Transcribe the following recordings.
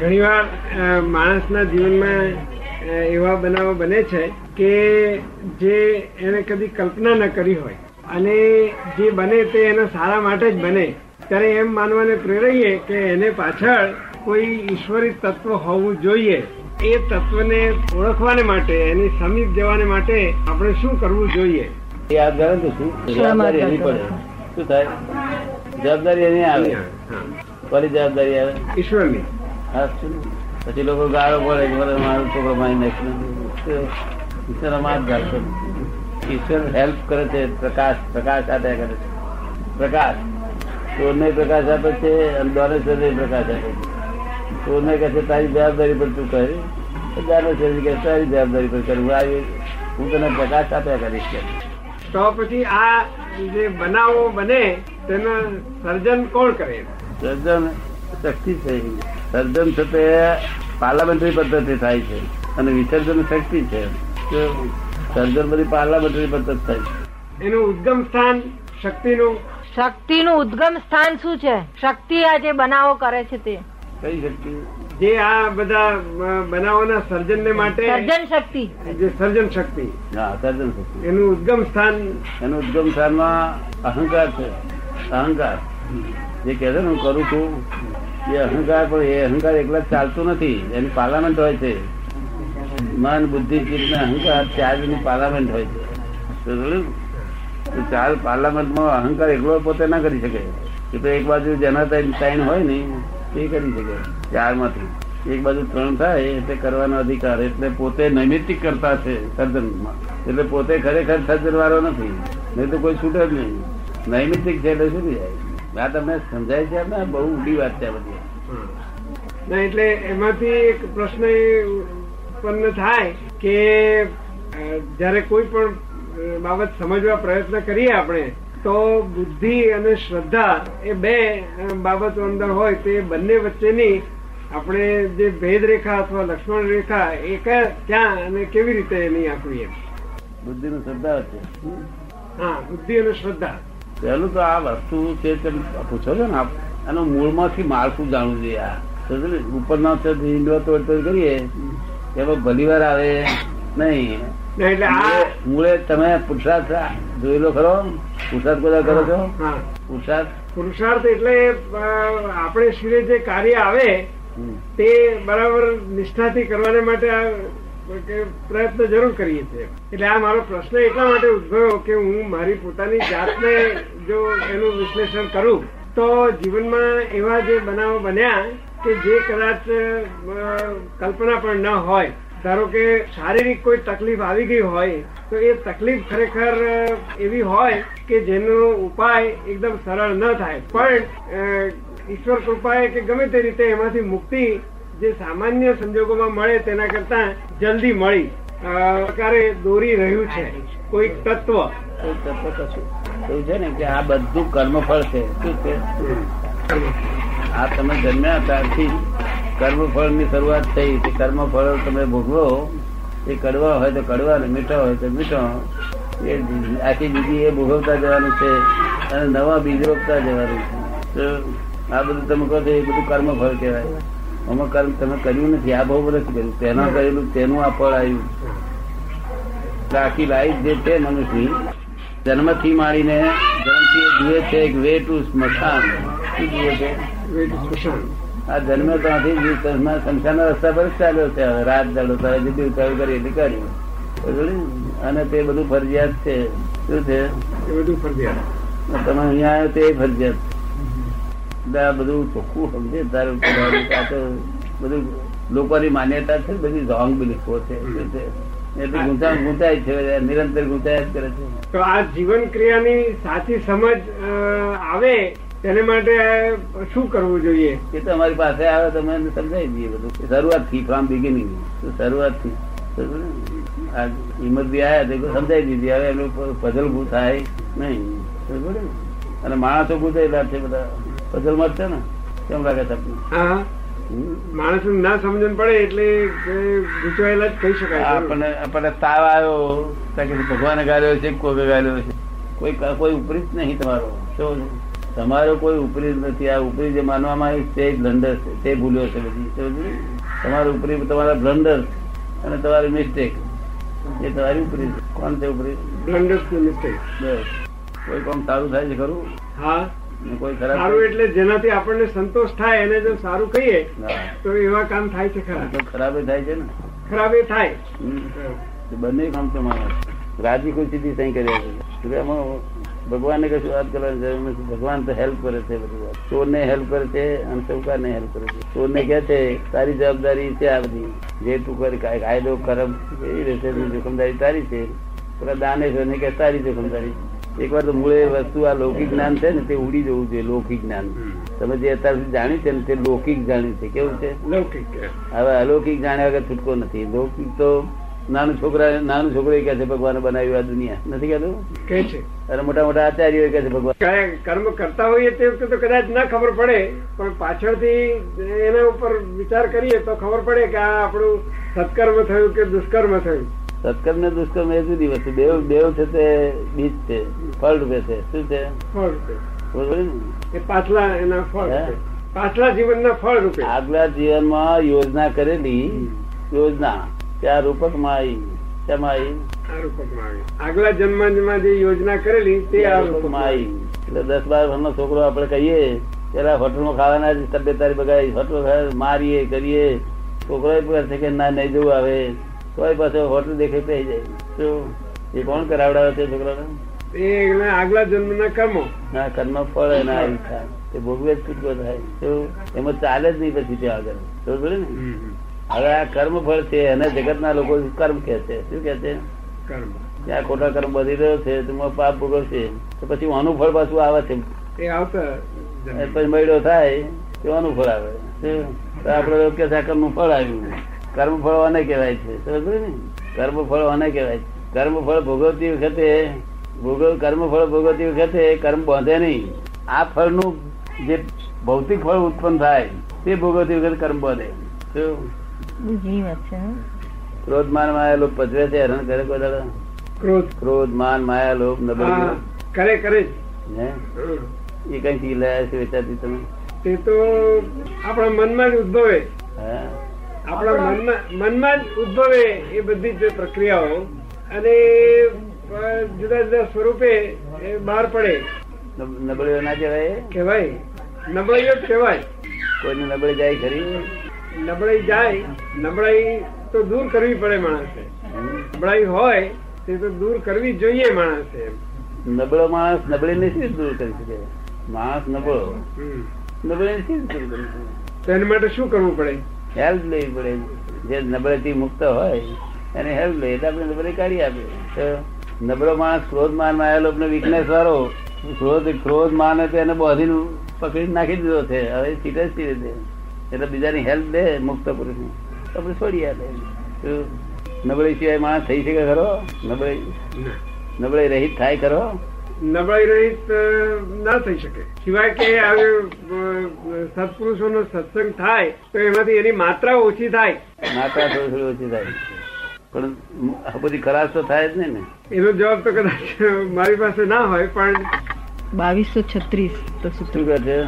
ઘણીવાર માણસના જીવનમાં એવા બનાવો બને છે કે જે એને કદી કલ્પના ન કરી હોય. અને જે બને તે એના સારા માટે જ બને. ત્યારે એમ માનવાને પ્રેરાઈએ કે એને પાછળ કોઈ ઈશ્વરી તત્વ હોવું જોઈએ. એ તત્વને ઓળખવાને માટે એની સમીપ જવાને માટે આપણે શું કરવું જોઈએ? તો શું? જવાબદારી એની પડે. શું થાય? જવાબદારી એની આવે. હા, કોની જવાબદારી આવે? ઈશ્વરની? પછી લોકો ગાળો પડે કે મારો છોકરો મારી નાખ્યો ઈશ્વર જાણતો નથી. ઈશ્વર હેલ્પ કરે છે પ્રકાશ પ્રકાશ આપ્યા કરે છે. પ્રકાશ. ચોરને પ્રકાશ આપે છે અને દાનેશ્વરને પ્રકાશ આપે છે. ચોરને કહે છે તારી જવાબદારી પર તું કહે દાનેશ્વર કહે તારી જવાબદારી પર કરું. આવી હું તને પ્રકાશ આપ્યા કરીશ કે. તો પછી આ જે બનાવો બને તેનું સર્જન કોણ કરે? સર્જન શક્તિ છે. સર્જન છે તે પાર્લામેન્ટરી પદ્ધતિ થાય છે. અને વિસર્જન શક્તિ છે. સર્જન બધી પાર્લામેન્ટરી પદ્ધતિ થાય છે. એનું ઉદ્ગમ સ્થાન શક્તિનું? શક્તિનું ઉદ્ગમ સ્થાન શું છે? શક્તિ આ જે બનાવો કરે છે તે. કઈ શક્તિ? જે આ બધા બનાવોના બનાવોના સર્જનને માટે સર્જન શક્તિ. જે સર્જન શક્તિ. હા સર્જન શક્તિ. એનું ઉદ્ગમ સ્થાન? એનું ઉદ્ગમ સ્થાનમાં અહંકાર છે. અહંકાર. જે કહે છે ને હું કરું છું એ અહંકાર પણ એ અહંકાર એકલા ચાલતું નથી, એની પાર્લામેન્ટ હોય છે. મન, બુદ્ધિ, ચિત્ત ને અહંકાર ચારની પાર્લામેન્ટ હોય છે. ચાર પાર્લામેન્ટમાં ચાર અહંકાર એકલો પોતે ના કરી શકે. તો એક બાજુ જેના ત્રણ હોય ને, એ કરી શકે. ચારમાંથી એક બાજુ ત્રણ થાય, એટલે કરવાનો અધિકાર. એટલે પોતે નૈમિતિક કરતા છે સર્જનમાં. એટલે પોતે ખરેખર સર્જન વાળો નથી. નહીં તો કોઈ છૂટે જ નહીં. નૈમિતિક છે એટલે શું જાય. આ તમને સમજાય છે ને બહુ ઊંડી વાત છે બધી. ના એટલે એમાંથી એક પ્રશ્ન એ ઉત્પન્ન થાય કે જ્યારે કોઈ પણ બાબત સમજવા પ્રયત્ન કરીએ આપણે તો બુદ્ધિ અને શ્રદ્ધા એ બે બાબતો અંદર હોય તે બંને વચ્ચેની આપણે જે ભેદ રેખા અથવા લક્ષ્મણ રેખા એ કયા ક્યાં અને કેવી રીતે એની આપવી એમ. બુદ્ધિ નું શ્રદ્ધા હા બુદ્ધિ અને શ્રદ્ધા. પહેલું તો આ વસ્તુ છે પૂછો છો ને આપ. એનું મૂળમાંથી માળખું જાણવું જોઈએ આ? ઉપરના ઈંડો તોડતોડ તોડ કરીએ. એમાં ભલી વાર આવે. નહીં. એટલે આ મૂળે- તમે પુરુષાર્થ જોયેલો ખરો? પુરુષાર્થ બધા કરો છો? પુરુષાર્થ? પુરુષાર્થ એટલે આપણે શિરે જે કાર્ય આવે તે બરાબર નિષ્ઠાથી કરવાને માટે પ્રયત્ન જરૂર કરીએ છીએ. એટલે આ મારો પ્રશ્ન એટલા માટે ઉદ્ભવ્યો કે હું મારી પોતાની જાતને જો એનું વિશ્લેષણ કરું, તો જીવનમાં એવા જે બનાવો બન્યા કે જે કદાચ કલ્પના પણ ન હોય. ધારો કે શારીરિક કોઈ તકલીફ આવી ગઈ હોય, તો એ તકલીફ ખરેખર એવી હોય કે જેનો ઉપાય એકદમ સરળ ન થાય. પણ ઈશ્વર કૃપાએ કે ગમે તે રીતે એમાંથી મુક્તિ જે સામાન્ય સંજોગોમાં મળે તેના કરતા જલ્દી મળી. પ્રકારે દોરી રહ્યું છે. કોઈ તત્વ. કોઈ તત્વ કશું એવું છે ને કે આ બધું કર્મફળ છે. શું છે? આ તમે જન્મ્યા ત્યારથી કર્મફળની શરૂઆત થઈ. તે કર્મફળ તમે ભોગવો, એ કડવા હોય તો કડવા ને મીઠા હોય તો મીઠો. એ આખી બીજી એ ભોગવતા જવાનું છે અને નવા બીજ રોપતા જવાનું છે. આ બધું તમે કહો છો એ બધું કર્મફળ કહેવાય. આમાં કર્મ તમે કર્યું નથી. આ બહુ વર્ષ કર્યું. તેના કરેલું તેનું આ ફળ આવ્યું. આખી લાઈફ જે છે મનુષ્યની જન્મથી મારીને જન્મથી જુએ છે એક વે ટુ સ્મશાન. શું જુએ છે? આ જન્મ ત્યાંથી સ્મશાન- રસ્તા પર ચાલ્યો છે રાત દાડો તારે જે ઉતાવળ કરી એટલે કર્યું. અને તે બધું ફરજિયાત છે. શું છે? એ બધું ફરજિયાત. તમે અહીંયા આવ્યો તે ફરજિયાત આ બધું ચોખ્ખું સમજે તારે બધું લોકોની માન્યતા છે બધી રોંગ બિલીફો છે છે એટલે ગુંચા ગુંચાય છે નિરંતર ગુંચાયા જ કરે છે. તો આ જીવન ક્રિયાની સાચી સમજ આવે તેને માટે શું કરવું જોઈએ? એ તો અમારી પાસે આવે તો અમે સમજાવી દઈએ બધું. શરૂઆતથી ફ્રોમ બિગિનિંગ શરૂઆતથી. આ બી આયા તો સમજાવી દીધી. હવે એનું પઝલ ભૂ થાય નહીં? અને માણસો ગુજાયેલા છે બધા પઝલમાં છે ને કેમ લાગે તમને હા. માણસ ના સમજણ પડે એટલે ગુચવાયેલા જ કહી શકાય. આપણને આપણને તાવ આવ્યો કે ભગવાન ગાળ્યો છે કોઈ ગાળ્યો છે. કોઈ કોઈ ઉપરી જ નહીં તમારો. શું તમારો કોઈ ઉપરી જ નથી. આ ઉપરી જે માનવામાં આવી છે તે બ્લન્ડર છે. તે ભૂલ્યો છે બધી. તમારું ઉપરી તમારા બ્લન્ડર અને તમારી મિસ્ટેક એ તમારી ઉપરી કોણ છે ઉપરી? બ્લન્ડર્સ મિસ્ટેક બસ. કોઈ કામ સારું થાય છે ખરું? હા. કોઈ ખરાબ સારું એટલે જેનાથી આપણને સંતોષ થાય એને જો સારું કહીએ તો એવા કામ થાય છે ખરા. ખરાબ થાય છે ને. ખરાબ એ થાય. બંને કામ તમારા રાજી ખુશીથી સહી કર્યા છે. એમાં ભગવાનને કશું વાત કરવાની જરૂર નથી. ભગવાન તો હેલ્પ કરે છે બધું વાત. ચોરને હેલ્પ કરે છે અને સૌકારને હેલ્પ કરે છે. ચોરને કહે છે તારી જવાબદારી છે આ બધી. જે તું કરે કાયદો કરમ એવી રહેશે જોખમદારી તારી છે. પેલા દાનેશ્વરને કે તારી જોખમદારી છે. એકવાર તો મૂળે વસ્તુ આ લૌકિક જ્ઞાન છે ને તે ઉડી જવું જોઈએ લૌકિક જ્ઞાન. તમે જે અત્યાર સુધી જાણ્યું છે ને તે લૌકિક જાણ્યું છે કેવું છે? લૌકિક હવે અલૌકિક જાણ્યા વગર છૂટકો નથી. લૌકિક તો નાનું છોકરા નાનું છોકરો કહે છે ભગવાન બનાવ્યું આ દુનિયા. નથી કહેતું? કે છે? અને મોટા મોટા આચાર્યો કહે છે ભગવાન. કર્મ કરતા હોઈએ તે વખતે તો કદાચ ના ખબર પડે પણ પાછળથી એના ઉપર વિચાર કરીએ તો ખબર પડે કે આ આપણું સત્કર્મ થયું કે દુષ્કર્મ થયું. સત્કર્મ ને દુષ્કર્મ એ જુદી વસ્તુ. દેવ દેવ છે તે બીજ છે. ફળ રૂપે છે. શું છે? ફળ રૂપે. પાછલા એના ફળ પાછલા જીવનના ફળ રૂપે. આગલા જીવનમાં યોજના કરેલી યોજના. ત્યાં રૂપકમાં આવી શેમાં આવી આગલા જન્મમાં જે યોજના કરેલી તે આ રૂપકમાં આવી એટલે દસ બાર વર્ષનો છોકરો આપણે કહીએ પેલા હોટલમાં ખાવાના તબિયત તારી બગાડી. હોટલ મારીએ કરીએ. છોકરો એ છે કે ના નહીં જવું આવે. તોય પાછો હોટલ દેખે થઈ જાય. શું એ કોણ કરાવડાવે છે છોકરાને? કર્મો. ના કર્મ ફળ એના આવી તે ભોગવે જ છૂટકો થાય. શું એમાં ચાલે જ નહીં પછી ત્યાં આગળ. બરોબર ને? હવે આ કર્મ ફળ છે એને જગતના લોકો કર્મ કે છે. શું કે છે? કર્મ. ત્યાં ખોટા કર્મ વધી રહ્યો છે તેમાં પાપ ભોગવશે. તો પછી આનું ફળ પાછું આવે છે. એ આવતા પછી મળ્યો થાય તેવાનું ફળ આવે. આપડે કે છે નું ફળ આવ્યું. કર્મ ફળ અને કહેવાય છે. સમજ ને? કર્મ ફળ અને કહેવાય છે. કર્મ ફળ ભોગવતી વખતે ભોગવ કર્મ ફળ ભોગવતી વખતે કર્મ બાંધે નહીં. આ ફળનું જે ભૌતિક ફળ ઉત્પન્ન થાય તે ભોગવતી વખતે કર્મ બાંધે? ક્રોધ માન માયા લોભ પજવે છે હેરાન કરે કોઈ દાદા ક્રોધ. ક્રોધ માન માયા લોભ નબળ કરે કરે હે? એ કઈ થી લાયા છે વેચાતી તમે? તે તો આપણા મનમાં જ ઉદ્ભવે. હે. આપણા મનમાં મનમાં જ ઉદ્ભવે એ બધી જ પ્રક્રિયાઓ. અને જુદા જુદા સ્વરૂપે એ બહાર પડે. નબ- નબળીઓ ના કહેવાય કહેવાય. નબળાઈઓ જ કહેવાય. કોઈને નબળી જાય ખરી? નબળાઈ જાય. નબળાઈ તો દૂર કરવી પડે માણસે. નબળાઈ હોય તે તો દૂર કરવી જોઈએ માણસે નબળો માણસ નબળી ને શી દૂર કરી શકે? માણસ નબળો. નબળી શી દૂર કરી શકે? તો એના માટે શું કરવું પડે? હેલ્પ લેવી પડે. જે નબળેથી મુક્ત હોય એને હેલ્પ લે. એટલે આપણે નબળી કાઢી આપે તો નબળો માણસ ક્રોધ માનમાં આવેલો વીકનેસ વાળો ક્રોધ ક્રોધ માને તો એને બોધીને પકડી નાખી દીધો છે. હવે સીધે જ સીધે દે એટલે બીજાની હેલ્પ લે મુક્ત પુરુષ આપણે છોડી આપે. નબળી સિવાય માણસ થઈ શકે ખરો? નબળી નબળી રહિત થાય ખરો? નબળાઈ રહિત ના થઈ શકે. સિવાય કે આવી સત્પુરુષોનો સત્સંગ થાય તો એમાંથી એની માત્રા ઓછી થાય. માત્રા થોડી થોડી ઓછી થાય. પણ આ બધી ખરાશ તો થાય જ નહીં ને. એનો જવાબ તો કદાચ મારી પાસે ના હોય પણ બાવીસો છત્રીસ તો શું કહે છે?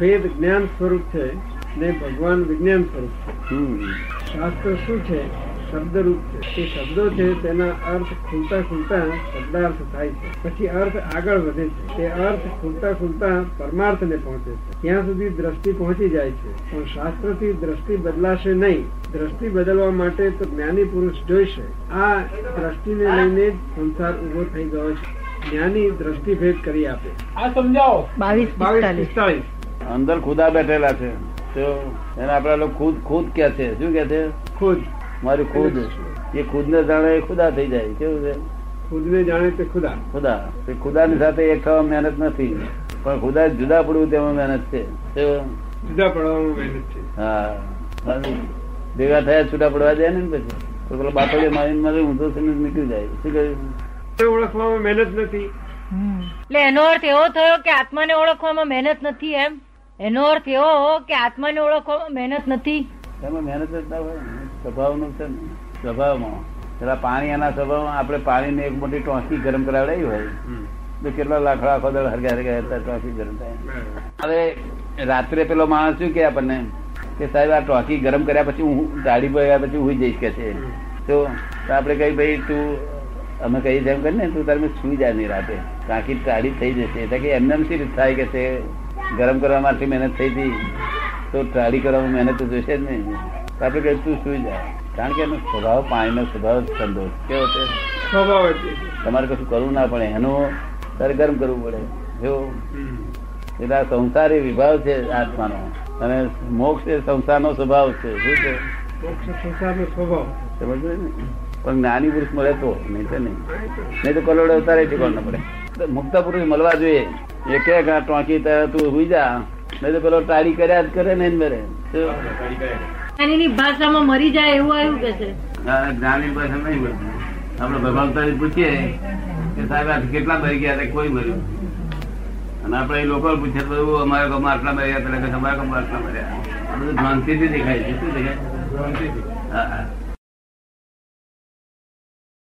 વેદ જ્ઞાન સ્વરૂપ છે ને ભગવાન વિજ્ઞાન સ્વરૂપ છે. હમ. શાસ્ત્ર શું છે? શબ્દરૂપ છે. તે શબ્દો છે તેના અર્થ ખુલતા ખુલતા શબ્દાર્થ થાય છે. પછી અર્થ આગળ વધે છે. તે અર્થ ખુલતા ખુલતા પરમાર્થને પહોંચે છે. ત્યાં સુધી દ્રષ્ટિ પહોંચી જાય છે. પણ શાસ્ત્રથી દ્રષ્ટિ બદલાશે નહીં. દ્રષ્ટિ બદલવા માટે તો જ્ઞાની પુરુષ જોઈશે. આ દ્રષ્ટિને લઈને જ સંસાર ઊભો થઈ ગયો છે. જ્ઞાની દ્રષ્ટિભેદ કરી આપે. આ સમજાવો. બાવીસ બાવીસ પિસ્તાળીસ અંદર ખુદા બેઠેલા છે. તો એને આપડા લોકો ખુદ ખુદ કે છે. શું કે છે? ખુદ. મારી ખુદ. એ ખુદ ને જાણે એ ખુદા થઈ જાય. કેવું છે? ખુદ ને જાણે તે ખુદા. ખુદા. ખુદા ખુદાની સાથે એક થવા મહેનત નથી. પણ ખુદા જુદા પડવું તેમાં મહેનત છે. જુદા પડવાનું મહેનત છે. હા. ભેગા થયા છૂટા પડવા જાય ને પછી. તો પેલો બાપડે મારી મારે ઊંધો થઈને નીકળી જાય. શું કહ્યું? ઓળખવામાં મહેનત નથી. એટલે એનો અર્થ એવો થયો કે આત્માને ઓળખવામાં મહેનત નથી એમ? એનો અર્થ એવો કે આત્માને ઓળખવામાં મહેનત નથી? એમાં મહેનત જ ના હોય ને. સ્વભાવનું છે ને સ્વભાવમાં. પેલા પાણી એના સ્વભાવમાં આપણે પાણીને એક મોટી ટોંકી ગરમ કરાવડાવી હોય. તો કેટલા લાખ આખો દળ હરગ્યા હતા ટોકી ગરમ થાય. હવે રાત્રે પેલો માણસ શું કે આપણને? કે સાહેબ આ ટોંકી ગરમ કર્યા પછી હું દાઢી પડ્યા પછી હું જઈશ કે છે. તો આપણે કહી ભાઈ તું અમે કહીશ એમ કરી ને તું તારે સુઈ જાય નહીં રાતે. કાંકી ટાળી થઈ જશે. એટલે કે એમને એમ શી રીત થાય કે છે ગરમ કરવા માટે મહેનત થઈ હતી. તો ટાળી કરવામાં મહેનત તો જોશે જ નહીં. તો આપણે કહે તું સુઈ જાય કારણ કે એનો સ્વભાવ પાણીનો સ્વભાવ ઠંડો કેવો છે? સ્વભાવ તમારે કશું કરવું ના પડે. એનું સરગર્મ ગરમ કરવું પડે. જો. એટલે આ સંસારી વિભાવ છે આત્માનો અને મોક્ષ એ સંસારનો સ્વભાવ છે. શું છે? સંસારનો સ્વભાવ. સમજ ને? પણ જ્ઞાની પુરુષ મળે તો નહીં તો નહીં. નહીં તો કલોડે ઉતારે ઠીકવાનું ન પડે મુક્ત પુરુષ મળવા જોઈએ. એ કે કે ટોંકી તારે તું હુઈ જા. નહીં તો પેલો ટાળી કર્યા જ કરે ને મેરે. એની ભાષામાં મરી જાય એવું આવ્યું કે છે? જ્ઞાની ભાષા નહીં મળતું આપડે ભગવાન પૂછીએ કે સાહેબ કેટલા મરી ગયા કોઈ મર્યું અને આપણે એ લોકો પૂછ્યા તો અમારા ગામમાં આટલા મર્યા એટલે કે તમારા ગામમાં આટલા મર્યા. બધું ભ્રાંતિથી દેખાય છે. શું દેખાય? ભ્રાંતિથી હા.